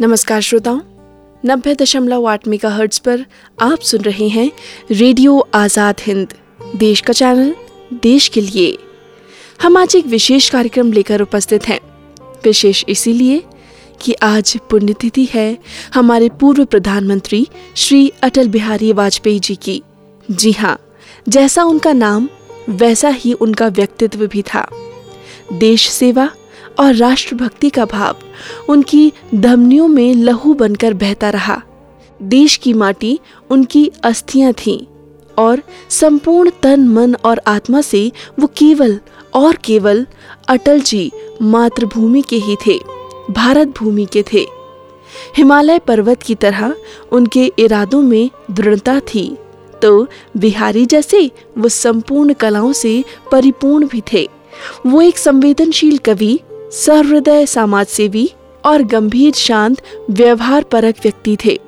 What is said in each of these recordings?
नमस्कार श्रोताओं, नब्बे दशमलव आठ मेगा हर्ट्स पर आप सुन रहे हैं रेडियो आज़ाद हिंद, देश का चैनल देश के लिए। हम आज एक विशेष कार्यक्रम लेकर उपस्थित हैं। विशेष इसीलिए कि आज पुण्यतिथि है हमारे पूर्व प्रधानमंत्री श्री अटल बिहारी वाजपेयी जी की। जी हाँ जैसा उनका नाम, वैसा ही उनका व्यक्तित्व भी था। देश सेवा और राष्ट्रभक्ति का भाव उनकी धमनियों में लहू बनकर बहता रहा। देश की माटी उनकी अस्थियाँ थीं और संपूर्ण तन, मन और आत्मा से वो केवल और केवल अटल जी मातृभूमि के ही थे, भारत भूमि के थे। हिमालय पर्वत की तरह उनके इरादों में दृढ़ता थी तो बिहारी जैसे वो संपूर्ण कलाओं से परिपूर्ण भी थे। वो एक संवेदनशील कवि सहृदय समाज सेवी और गंभीर शांत व्यवहार परक व्यक्ति थे।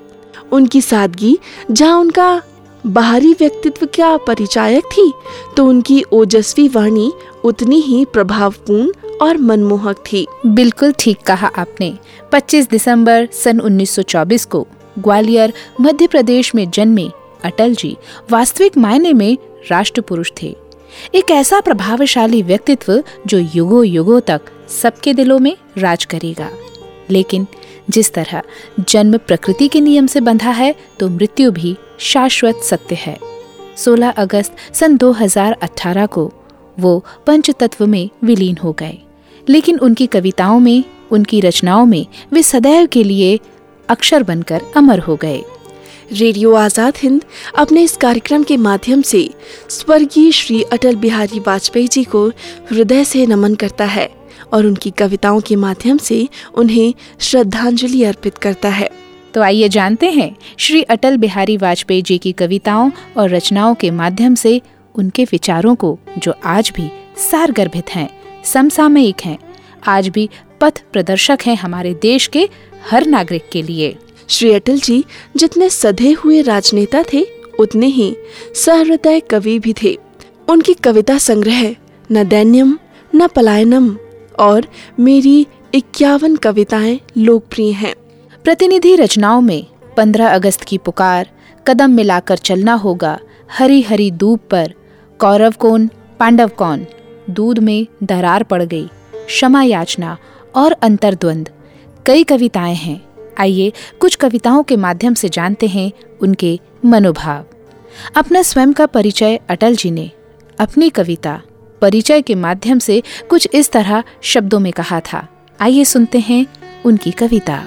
उनकी सादगी, जहाँ उनका बाहरी व्यक्तित्व क्या परिचायक थी तो उनकी ओजस्वी वाणी उतनी ही प्रभावपूर्ण और मनमोहक थी। बिल्कुल ठीक कहा आपने। 25 दिसंबर सन 1924 को ग्वालियर, मध्य प्रदेश में जन्मे अटल जी वास्तविक मायने में राष्ट्र पुरुष थे। एक ऐसा प्रभावशाली व्यक्तित्व जो युगों युगों तक सबके दिलों में राज करेगा। लेकिन जिस तरह जन्म प्रकृति के नियम से बंधा है तो मृत्यु भी शाश्वत सत्य है। 16 अगस्त सन 2018 को वो पंचतत्व में विलीन हो गए। लेकिन उनकी कविताओं में, उनकी रचनाओं में वे सदैव के लिए अक्षर बनकर अमर हो गए। रेडियो आज़ाद हिंद अपने इस कार्यक्रम के माध्यम से स्वर्गीय श्री अटल बिहारी वाजपेयी जी को हृदय से नमन करता है। और उनकी कविताओं के माध्यम से उन्हें श्रद्धांजलि अर्पित करता है। तो आइए जानते हैं श्री अटल बिहारी वाजपेयी जी की कविताओं और रचनाओं के माध्यम से उनके विचारों को जो आज भी सार गर्भित हैं समसामयिक हैं आज भी पथ प्रदर्शक हैं हमारे देश के हर नागरिक के लिए। श्री अटल जी जितने सधे हुए राजनेता थे उतने ही सहृदय कवि भी थे। उनकी कविता संग्रह न दैन्यम न पलायनम और मेरी इक्यावन कविताएँ लोकप्रिय हैं। प्रतिनिधि रचनाओं में 15 अगस्त की पुकार, कदम मिलाकर चलना होगा, हरी हरी दूब पर, कौरव कौन, पांडव कौन, दूध में दरार पड़ गई, क्षमा याचना और अंतर्द्वंद। कई कविताएँ हैं। आइए कुछ कविताओं के माध्यम से जानते हैं उनके मनोभाव। अपना स्वयं का परिचय अटल जी ने, अपनी कविता परिचय के माध्यम से कुछ इस तरह शब्दों में कहा था। आइए सुनते हैं उनकी कविता।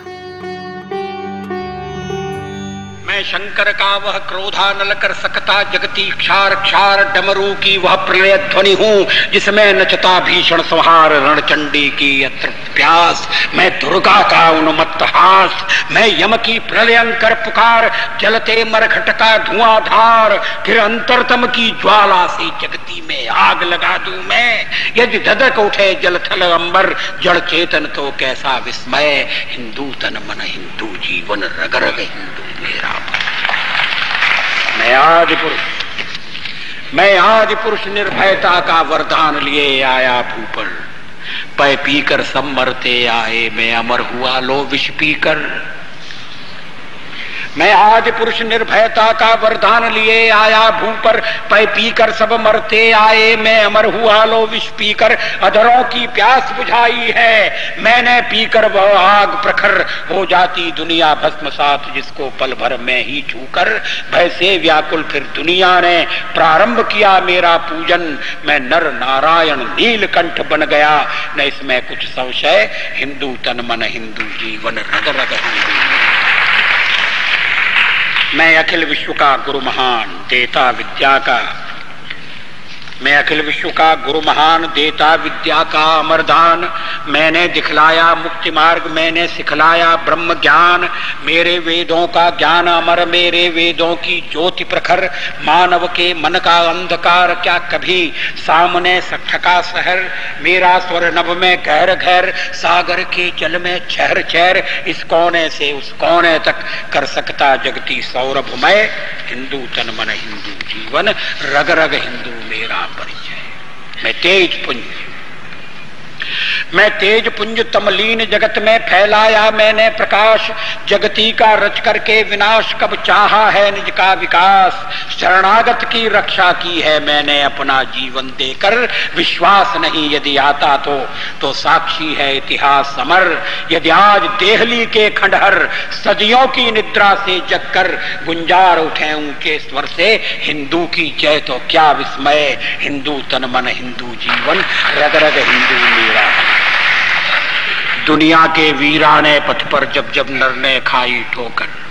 मैं शंकर का वह क्रोधा नल कर सकता जगती क्षार क्षार डमरू की वह प्रलय ध्वनि हूँ, जिसमें नचता भीषण संहार रणचंडी की प्यास। मैं दुर्गा का उन्मत्त हास। मैं यम की प्रलयंकर पुकार। जलते मरघट का धुआंधार। फिर अंतरतम की ज्वाला से जगती में आग लगा दू मैं। यदि धधक उठे जल थल अंबर, जड़ चेतन तो कैसा विस्मय। हिंदू तन मन हिंदू जीवन रग रग हिंदू। मेरा मैं आज पुरुष, मैं आज पुरुष निर्भयता का वरदान लिए आया भूपर पै पीकर सम मरते आए, मैं अमर हुआ लो विष पीकर। मैं आज पुरुष निर्भयता का वरदान लिए आया भू पर, पै पीकर सब मरते आए। मैं अमर हुआ लो विष पीकर, अधरों की प्यास बुझाई है। मैंने पीकर वह आग प्रखर हो जाती दुनिया भस्म साथ जिसको पल भर में ही छूकर, भय से व्याकुल फिर दुनिया ने प्रारंभ किया मेरा पूजन। मैं नर नारायण नीलकंठ बन गया। न इसमें कुछ संशय, हिंदू तन मन, हिंदू जीवन रग रग हिंदू मैं अखिल विश्व का गुरु महान देता विद्या का मैं अखिल विश्व का गुरु महान देता विद्या का अमरदान। मैंने दिखलाया मुक्ति मार्ग, मैंने सिखलाया ब्रह्म ज्ञान। मेरे वेदों का ज्ञान अमर, मेरे वेदों की ज्योति प्रखर। मानव के मन का अंधकार क्या कभी सामने सठका शहर मेरा स्वर नभ में घर घर, सागर के जल में चहर चहर। इस कोने से उस कोने तक कर सकता जगती सौरभमय हिंदू तन मन, हिंदू जीवन। रग रग हिंदू मेरा परिचय मैं तेज पुंज मैं तेज पुंज तमलीन जगत में फैलाया मैंने प्रकाश। जगती का रच करके विनाश कब चाहा है निज का विकास। शरणागत की रक्षा की है मैंने अपना जीवन देकर। विश्वास नहीं यदि आता तो तो साक्षी है इतिहास समर यदि आज देहली के खंडहर सदियों की निद्रा से जगकर गुंजार उठे ऊँचे स्वर से, हिंदू की जय तो क्या विस्मय। हिंदू तन मन, हिंदू जीवन, रग रग हिंदू मेरा। दुनिया के वीराने पथ पर जब जब नरने खाई ठोकर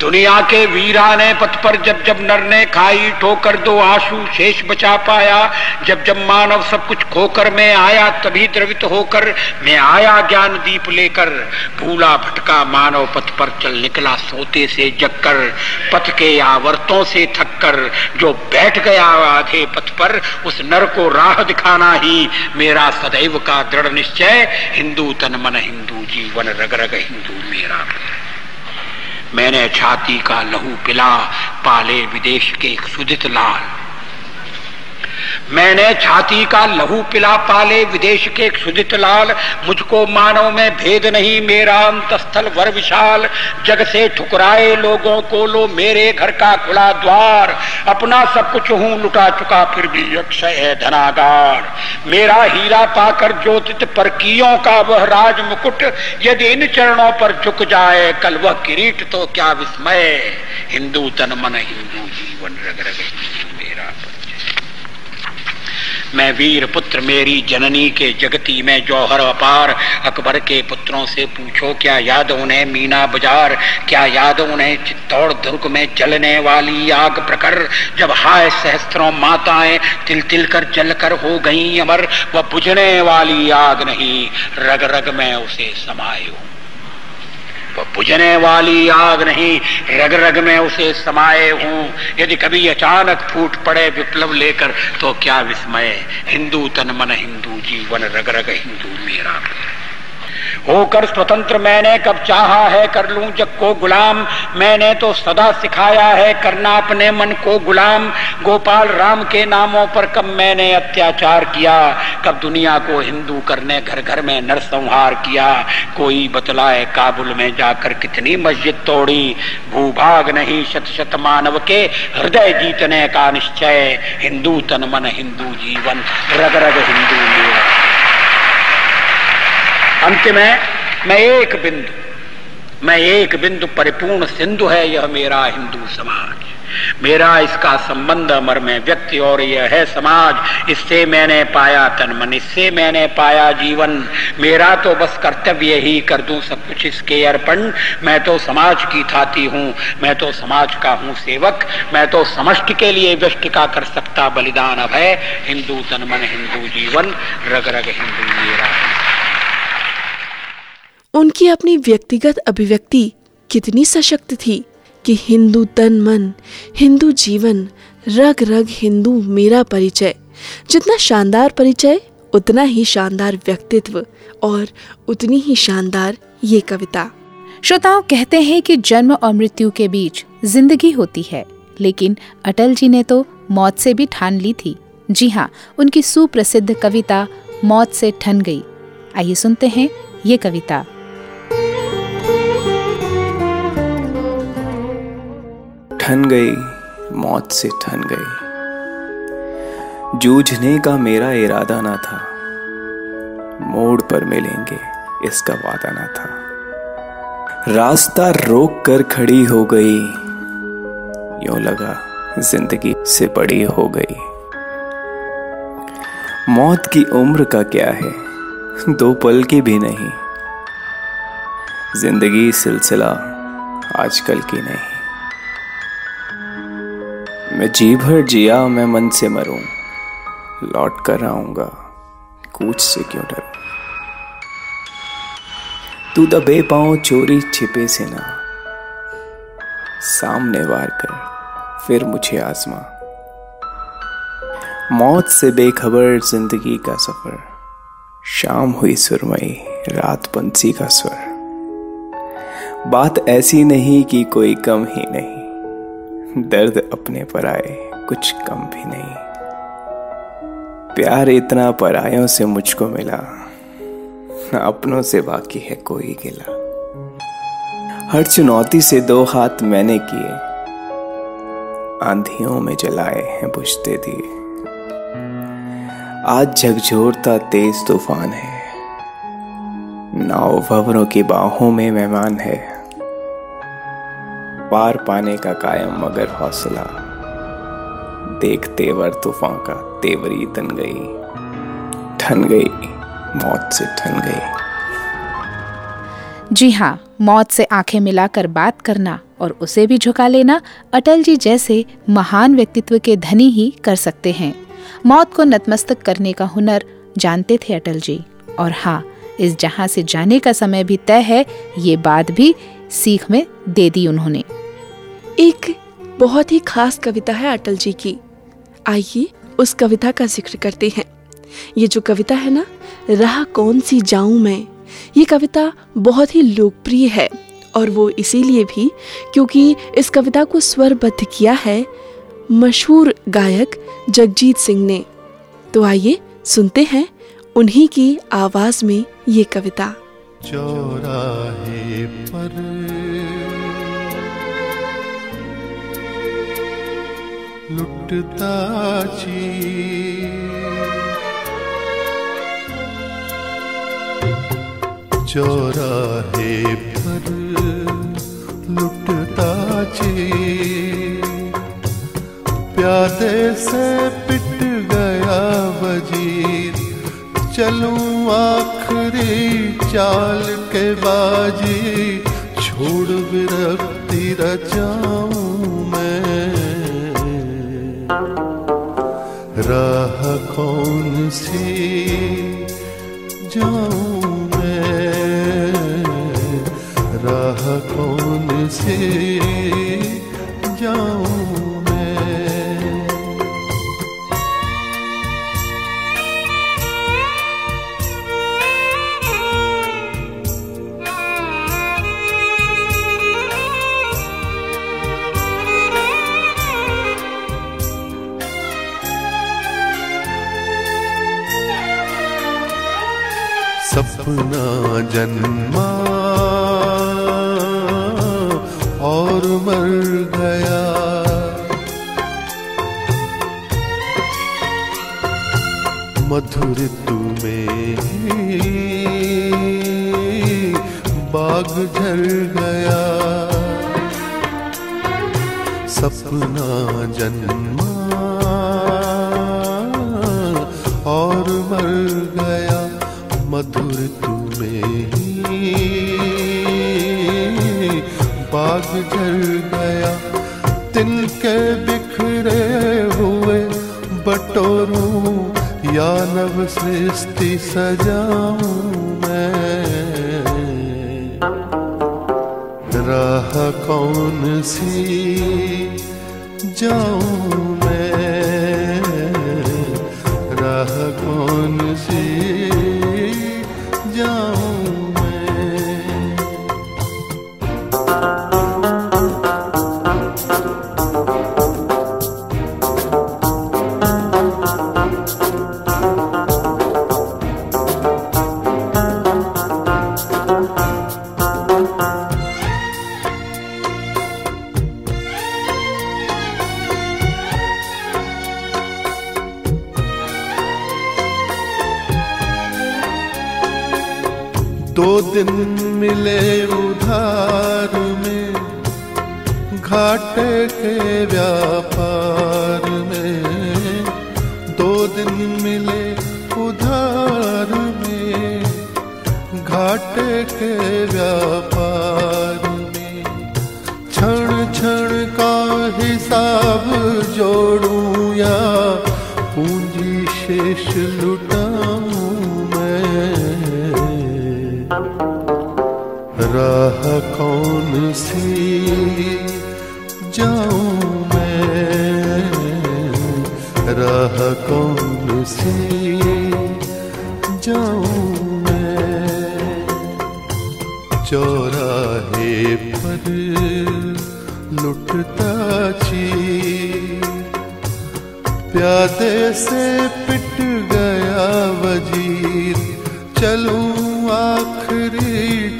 दुनिया के वीरा ने पथ पर जब जब नर ने खाई, ठोकर दो आँसू, शेष बचा पाया। जब जब मानव सब कुछ खोकर मैं आया, तभी द्रवित होकर मैं आया ज्ञान दीप लेकर। भूला भटका मानव पथ पर चल निकला सोते से जगकर। पथ के आवर्तों से थककर, जो बैठ गया आधे पथ पर, उस नर को राह दिखाना ही मेरा सदैव का दृढ़ निश्चय। हिंदू तन मन, हिंदू जीवन, रग रग हिंदू मेरा। मैंने छाती का लहू पिला पाले विदेश के एक सुदित लाल। मैंने छाती का लहू पिला पाले, विदेश के सुदित लाल, मुझको मानव में भेद नहीं, मेरा अंतस्थल वर विशाल। जग से ठुकराए लोगों को लो, मेरे घर का खुला द्वार। अपना सब कुछ हूँ, लुटा चुका फिर भी अक्षय है धनागार। मेरा हीरा पाकर ज्योतित परकियों का वह राज मुकुट यदि इन चरणों पर झुक जाए, कल वह किरीट तो क्या विस्मय। हिंदू तन मन, हिंदू जीवन रग रग मैं वीर पुत्र मेरी जननी के जगती में जौहर अपार। अकबर के पुत्रों से पूछो, क्या याद उन्हें मीना बाज़ार? क्या याद उन्हें चित्तौड़ दुर्ग में जलने वाली आग प्रकर जब हाय सहस्त्रों माताएँ तिल तिल कर जल कर हो गई अमर, वह बुझने वाली आग नहीं। रग रग में उसे समाये बुझने वाली आग नहीं रग रग में उसे समाये हूँ। यदि कभी अचानक फूट पड़े विप्लव लेकर तो क्या विस्मय? हिंदू तन मन, हिंदू जीवन रग रग हिंदू मेरा। होकर स्वतंत्र मैंने कब चाहा है कर लूँ जग को गुलाम। मैंने तो सदा सिखाया है करना अपने मन को गुलाम। गोपाल राम के नामों पर कब मैंने अत्याचार किया। कब दुनिया को हिंदू करने घर घर में नरसंहार किया। कोई बतलाए काबुल में जाकर कितनी मस्जिद तोड़ी। भूभाग नहीं शत शत मानव के हृदय जीतने का निश्चय। हिंदू तन मन, हिंदू जीवन। रग रग हिंदू अंत में मैं एक बिंदु, मैं एक बिंदु परिपूर्ण सिंधु है, यह मेरा हिंदू समाज। मेरा इसका संबंध अमर में व्यक्ति और यह है समाज। इससे मैंने पाया तन मन इससे मैंने पाया जीवन। मेरा तो बस कर्तव्य ही कर दूँ सब कुछ इसके अर्पण। मैं तो समाज की थाती हूँ, मैं तो समाज का हूँ सेवक। मैं तो समष्टि के लिए व्यष्टि का कर सकता बलिदान। अभय हिंदू तन मन हिंदू जीवन, रग रग हिंदू मेरा। उनकी अपनी व्यक्तिगत अभिव्यक्ति कितनी सशक्त थी कि हिंदू तन मन, हिंदू जीवन रग रग हिंदू मेरा परिचय। जितना शानदार परिचय, उतना ही शानदार व्यक्तित्व और उतनी ही शानदार ये कविता। श्रोताओं, कहते हैं कि जन्म और मृत्यु के बीच ज़िंदगी होती है, लेकिन अटल जी ने तो मौत से भी ठान ली थी। जी हाँ उनकी सुप्रसिद्ध कविता मौत से ठन गई। आइए सुनते हैं ये कविता। ठन गई, मौत से ठन गई। जूझने का मेरा इरादा ना था। मोड़ पर मिलेंगे, इसका वादा ना था। रास्ता रोक कर खड़ी हो गई। यूँ लगा, ज़िंदगी से बड़ी हो गई। मौत की उम्र का क्या है? दो पल की भी नहीं। ज़िंदगी सिलसिला आजकल की नहीं। मैं जी भर जिया, मैं मन से मरूं। लौट कर आऊँगा। कूच से क्यों डरूं? तू दबे पाओ चोरी छिपे से ना। सामने वार कर, फिर मुझे आजमा। मौत से बेखबर ज़िंदगी का सफ़र। शाम हुई सुरमई, रात पंछी का स्वर। बात ऐसी नहीं कि कोई कम ही नहीं। दर्द अपने पर आए, कुछ कम भी नहीं। प्यार इतना परायों से मुझको मिला ना अपनों से बाकी है कोई गिला। हर चुनौती से दो हाथ मैंने किए, आंधियों में जलाए हैं बुझते दिए। आज झकझोरता तेज तूफ़ान है, नाव भवरों की बाहों में मेहमान है। पार पाने का कायम मगर हौसला। देख तेवर तूफ़ान का तेवरी तन गई। ठन गई, मौत से ठन गई। जी हाँ मौत से आँखें मिलाकर बात करना और उसे भी झुका लेना अटल जी जैसे महान व्यक्तित्व के धनी ही कर सकते हैं। मौत को नतमस्तक करने का हुनर जानते थे अटल जी। और हाँ इस जहाँ से जाने का समय भी तय है, ये बात भी सीख में दे दी उन्होंने। एक बहुत ही खास कविता है अटल जी की। आइए उस कविता का ज़िक्र करते हैं। ये जो कविता है ना, राह कौन सी जाऊँ मैं? ये कविता बहुत ही लोकप्रिय है और वो इसीलिए भी क्योंकि इस कविता को स्वरबद्ध किया है मशहूर गायक जगजीत सिंह ने। तो आइए सुनते हैं उन्हीं की आवाज़ में ये कविता। चौराहे पर लुटता चौराहे पर लुटता प्यादे से पिट गया वज़ीर। चलूँ आखिरी चाल के बाजी। छोड़ विरक्ति रचाऊं राह कौन सी जाऊँ मैं? राह कौन सी जाऊँ सपना जन्मा और मर गया। मधुर तुम्हें बाग झर गया। सपना जन्मा और मर गया मधुर तुम्हें बाग जल गया, तिल के बिखरे हुए बटोरू, या नव सृष्टि सजाऊं मैं। राह कौन सी? जाऊँ दिन मिले उधार में, घाटे के व्यापार में। दो दिन मिले उधार में, घाटे के व्यापार में। क्षण क्षण का हिसाब जोड़ू या, पूंजी शेष लुटाऊं राह कौन सी? जाऊँ मैं। राह कौन सी? जाऊँ मैं। चौराहे पर लुटता छी। प्यादे से पिट गया वज़ीर। चलूँ आखिरी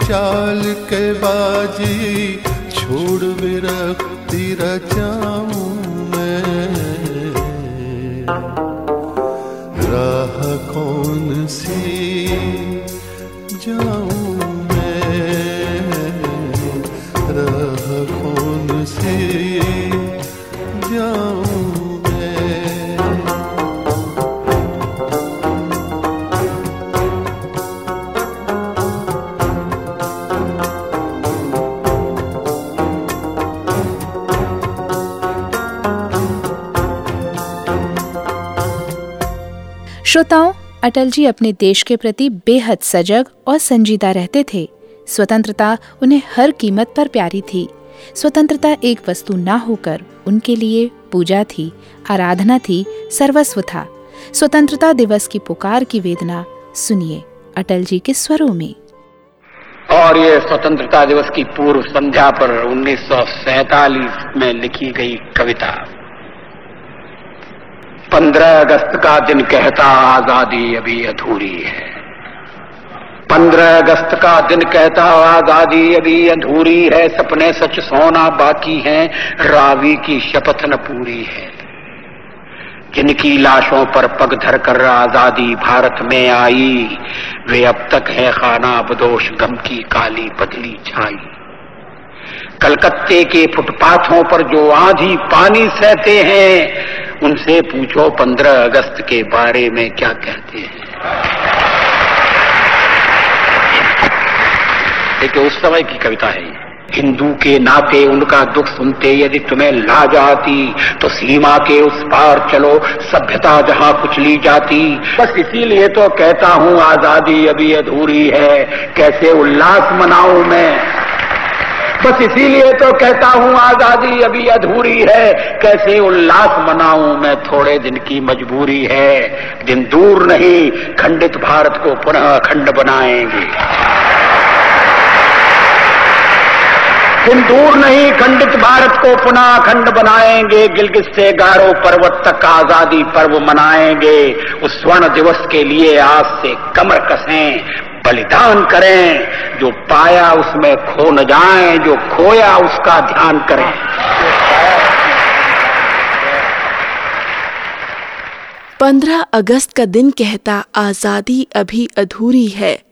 चाल के बाजी छोड़ विरक्ति रचाऊं मैं। राह कौन सी श्रोताओं, अटल जी अपने देश के प्रति बेहद सजग और संजीदा रहते थे। स्वतंत्रता उन्हें हर कीमत पर प्यारी थी। स्वतंत्रता एक वस्तु ना होकर उनके लिए पूजा थी, आराधना थी, सर्वस्व था। स्वतंत्रता दिवस की पुकार की वेदना सुनिए अटल जी के स्वरों में। और ये स्वतंत्रता दिवस की पूर्व संध्या पर 1947 में लिखी गई कविता। 15 अगस्त का दिन कहता आज़ादी अभी अधूरी है। 15 अगस्त का दिन कहता आज़ादी अभी अधूरी है। सपने सच सोना बाकी है, रावी की शपथ न पूरी है। जिनकी लाशों पर पग धर कर आज़ादी भारत में आई, वे अब तक है खाना बदोश गम की काली पतली छाई। कलकत्ते के फुटपाथों पर जो आंधी पानी सहते हैं उनसे पूछो पंद्रह अगस्त के बारे में क्या कहते हैं। देखिए उस समय की कविता है हिंदू के नाते उनका दुख सुनते यदि तुम्हें ला जाती तो सीमा के उस पार चलो सभ्यता जहाँ कुचली जाती। बस इसीलिए तो कहता हूँ आज़ादी अभी अधूरी है। कैसे उल्लास मनाऊं मैं? बस इसीलिए तो कहता हूँ, आज़ादी अभी अधूरी है। कैसे उल्लास मनाऊं मैं, थोड़े दिन की मजबूरी है। दिन दूर नहीं, खंडित भारत को पुनः अखंड बनाएँगे। दिन दूर नहीं, खंडित भारत को पुनः अखंड बनाएँगे। गिलगित से गारो पर्वत तक आज़ादी पर्व मनाएँगे। उस स्वर्ण दिवस के लिए आज से कमर कसें। बलिदान करें, जो पाया उसमें खो न जाएँ, जो खोया उसका ध्यान करें। पंद्रह अगस्त का दिन कहता, आज़ादी अभी अधूरी है।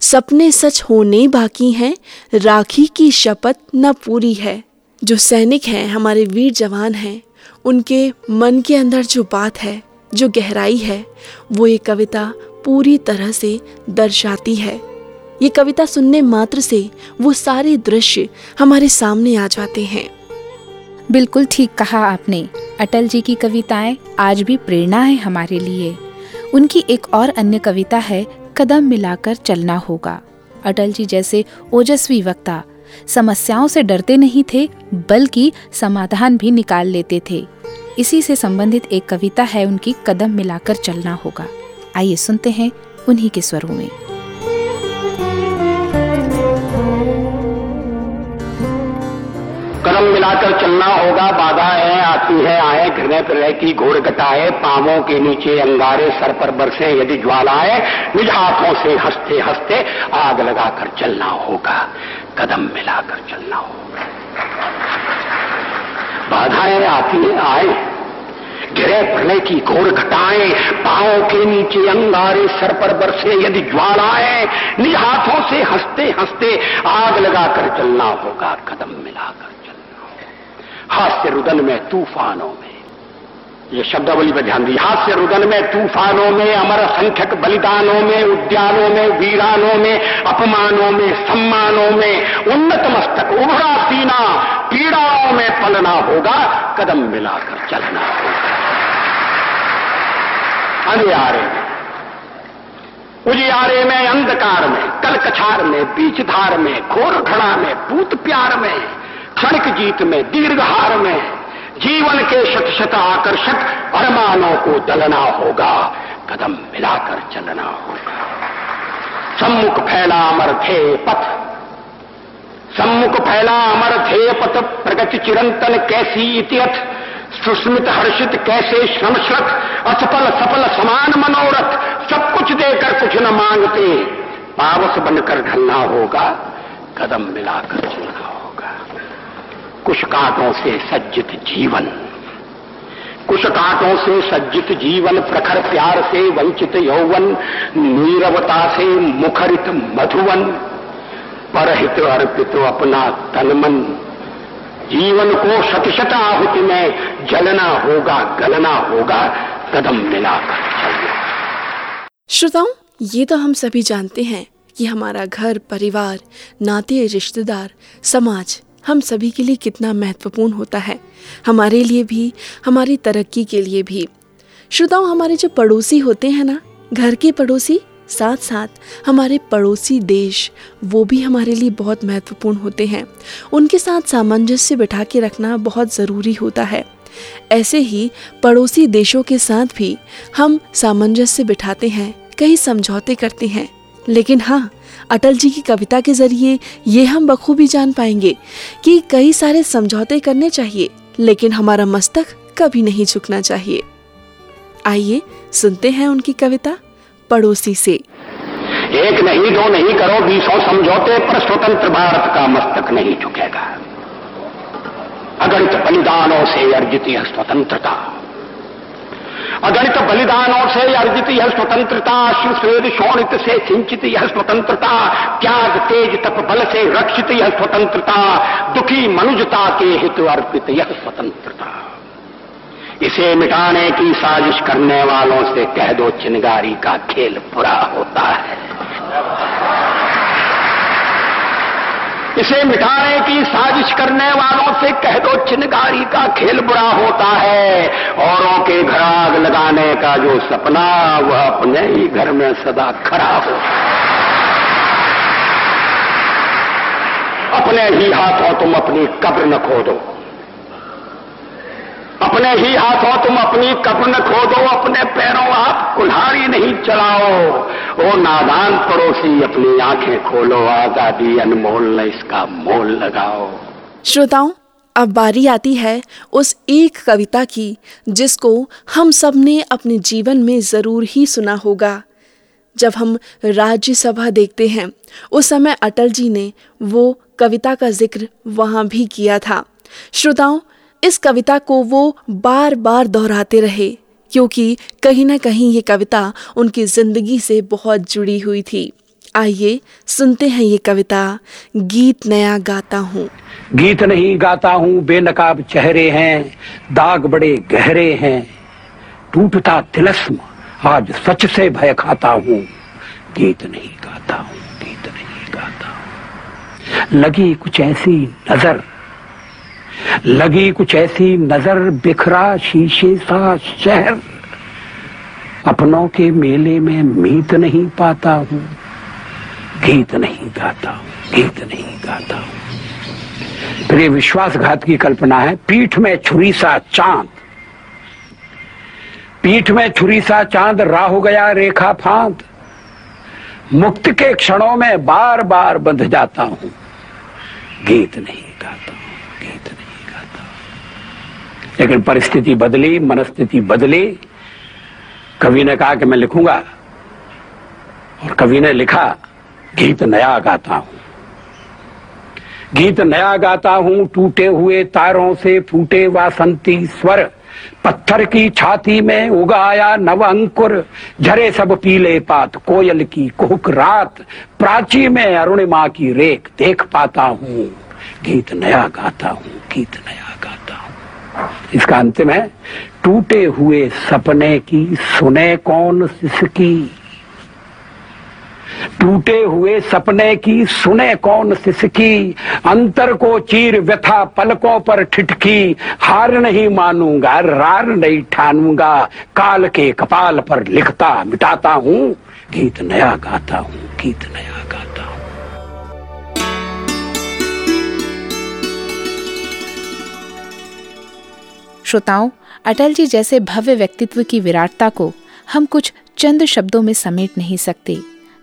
सपने सच होने बाकी हैं, राखी की शपथ न पूरी है। जो सैनिक हैं, हमारे वीर जवान हैं, उनके मन के अंदर जो बात है, जो गहराई है, वो ये कविता पूरी तरह से दर्शाती है। ये कविता सुनने मात्र से वो सारे दृश्य हमारे सामने आ जाते हैं। बिल्कुल ठीक कहा आपने। अटल जी की कविताएँ आज भी प्रेरणा है हमारे लिए। उनकी एक और अन्य कविता है, कदम मिलाकर चलना होगा। अटल जी जैसे ओजस्वी वक्ता समस्याओं से डरते नहीं थे, बल्कि समाधान भी निकाल लेते थे। इसी से संबंधित एक कविता है, उनकी कदम मिलाकर चलना होगा। आइए सुनते हैं उन्हीं के स्वरों में। कदम मिलाकर चलना होगा बाधाएँ आती है, आए घृणय प्रलय की घोर घटाए पावों के नीचे अंगारे सर पर बरसे, यदि ज्वालाए निज हाथों से हँसते हँसते आग लगाकर चलना होगा, कदम मिलाकर चलना होगा। बाधाएँ आती है आए गिरे प्रलय की घोर घटाएँ पाओ के नीचे अंगारे सर पर बरसे, यदि ज्वालाएँ निज हाथों से हँसते हँसते आग लगाकर चलना होगा, कदम मिलाकर चलना होगा। हास्य रुदन में तूफानों में। ये शब्दावली पर ध्यान दी हास्य रुदन में, तूफानों में, अमर संख्यक बलिदानों में, उद्यानों में, वीरानों में, अपमानों में, सम्मानों में, उन्नत मस्तक, उभरा सीना पीड़ाओं में पलना होगा कदम मिलाकर चलना होगा। अंधियारे में, उजियारे में, अंधकार में, कलकछार में बीच धार में घोर घड़ा में भूत प्यार में, खड़क जीत में, दीर्घहार में, जीवन के शत शत आकर्षक अरमानों को दलना होगा, कदम मिलाकर चलना होगा। सम्मुख फैला अमर थे पथ सम्मुख फैला अमर ध्येय पथ प्रगति चिरंतन कैसी इतियथ सुस्मित हर्षित कैसे श्रमश्रत? असफल सफल समान मनोरथ? सब कुछ देकर कुछ न मांगते। पावस बनकर ढलना होगा, कदम मिलाकर चलना होगा। कुछ कांटों से सज्जित जीवन। कुछ कांटों से सज्जित जीवन, प्रखर प्यार से वंचित यौवन, नीरवता से मुखरित मधुवन। परहित अर्पित अपना तनमन। जीवन को शत आहुति में जलना होगा, गलना होगा, कदम मिलाकर श्रोताओं, ये तो हम सभी जानते हैं कि हमारा घर, परिवार, नाते, रिश्तेदार, समाज हम सभी के लिए कितना महत्वपूर्ण होता है। हमारे लिए भी, हमारी तरक्की के लिए भी। श्रोताओं, हमारे जो पड़ोसी होते हैं ना, घर के पड़ोसी साथ साथ हमारे पड़ोसी देश, वो भी हमारे लिए बहुत महत्वपूर्ण होते हैं। उनके साथ सामंजस्य बिठा के रखना बहुत ज़रूरी होता है। ऐसे ही पड़ोसी देशों के साथ भी हम सामंजस्य बिठाते हैं, कई समझौते करते हैं। लेकिन हाँ अटल जी की कविता के ज़रिए ये हम बखूबी जान पाएँगे कि कई सारे समझौते करने चाहिए, लेकिन हमारा मस्तक कभी नहीं झुकना चाहिए। आइए, सुनते हैं उनकी कविता। पड़ोसी से। एक नहीं, दो नहीं करो, बीसों समझौते पर स्वतंत्र भारत का मस्तक नहीं झुकेगा। अगणित बलिदानों से अर्जित यह स्वतंत्रता। अगणित बलिदानों से अर्जित यह स्वतंत्रता शिवस्वेद शोणित से सिंचित यह स्वतंत्रता, त्याग तेज तप बल से रक्षित यह स्वतंत्रता, दुखी मनुजता के हित अर्पित यह स्वतंत्रता। इसे मिटाने की साजिश करने वालों से कह दो चिनगारी का खेल बुरा होता है। इसे मिटाने की साजिश करने वालों से कह दो चिनगारी का खेल बुरा होता है। औरों के घर आग लगाने का जो सपना, वह अपने ही घर में सदा खड़ा हो। अपने ही हाथों तुम अपनी कब्र न खोदो। अपने ही हाथों तुम अपनी कब्र न खोदो, अपने पैरों आप कुल्हाड़ी नहीं चलाओ। ओ नादान पड़ोसी, अपनी आँखें खोलो, आज़ादी अनमोल न इसका मोल लगाओ। श्रोताओं, अब बारी आती है उस एक कविता की, जिसको हम सबने अपने जीवन में ज़रूर ही सुना होगा। जब हम राज्यसभा देखते हैं, उस समय अटल जी ने वो कविता का ज़िक्र वहाँ भी किया था। श्रोताओं इस कविता को वो बार बार दोहराते रहे, क्योंकि कहीं ना कहीं ये कविता उनकी ज़िंदगी से बहुत जुड़ी हुई थी। आइए सुनते हैं ये कविता, गीत नया गाता हूँ। गीत नहीं गाता हूँ, बेनकाब चेहरे हैं, दाग बड़े गहरे हैं। टूटता तिलस्म आज सच से भय खाता हूँ। गीत नहीं गाता हूँ, गीत नहीं गाता हूँ। लगी कुछ ऐसी नज़र लगी कुछ ऐसी नज़र बिखरा शीशे सा शहर। अपनों के मेले में मीत नहीं पाता हूँ। गीत नहीं गाता हूँ, गीत नहीं गाता फिर ये विश्वासघात की कल्पना है, पीठ में छुरी सा चाँद। पीठ में छुरी सा चाँद, राह हो गया रेखा फांद। मुक्त के क्षणों में बार बार बंध जाता हूँ। गीत नहीं गाता हूँ, गीत लेकिन परिस्थिति बदली, मनस्थिति बदली। कवि ने कहा कि मैं लिखूँगा, और कवि ने लिखा, गीत नया गाता हूँ। गीत नया गाता हूँ, टूटे हुए तारों से फूटे वासंती स्वर। पत्थर की छाती में उगाया नव अंकुर। झरे सब पीले पात, कोयल की कुहक रात। प्राची में अरुणिमा की रेख देख पाता हूँ। गीत नया गाता हूँ, गीत नया गाता इसका अंतिम है टूटे हुए सपने की सुने कौन सिसकी? टूटे हुए सपने की सुने कौन सिसकी? अंतर को चीर व्यथा पलकों पर ठिठकी, हार नहीं मानूँगा, रार नहीं ठानूँगा, काल के कपाल पर लिखता मिटाता हूँ, गीत नया गाता हूँ, गीत नया गाता श्रोताओं, अटल जी जैसे भव्य व्यक्तित्व की विराटता को हम कुछ चंद शब्दों में समेट नहीं सकते।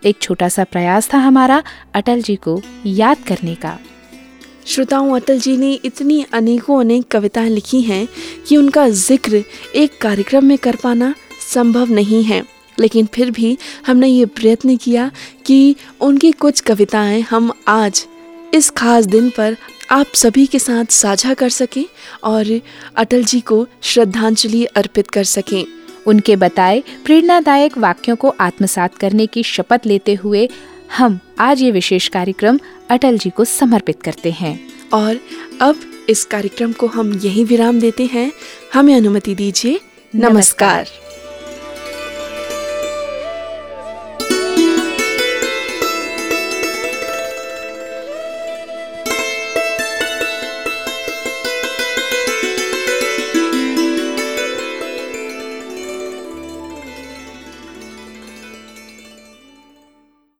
एक छोटा सा प्रयास था हमारा अटल जी को याद करने का। श्रोताओं, अटल जी ने इतनी अनेकों अनेक कविताएँ लिखी हैं कि उनका ज़िक्र एक कार्यक्रम में कर पाना संभव नहीं है। लेकिन फिर भी हमने ये प्रयत्न किया कि उनकी कुछ कविताएँ हम आज इस खास दिन पर आप सभी के साथ साझा कर सकें और अटल जी को श्रद्धांजलि अर्पित कर सकें। उनके बताए प्रेरणादायक वाक्यों को आत्मसात करने की शपथ लेते हुए हम आज ये विशेष कार्यक्रम अटल जी को समर्पित करते हैं। और अब इस कार्यक्रम को हम यही विराम देते हैं। हमें अनुमति दीजिए। नमस्कार, नमस्कार।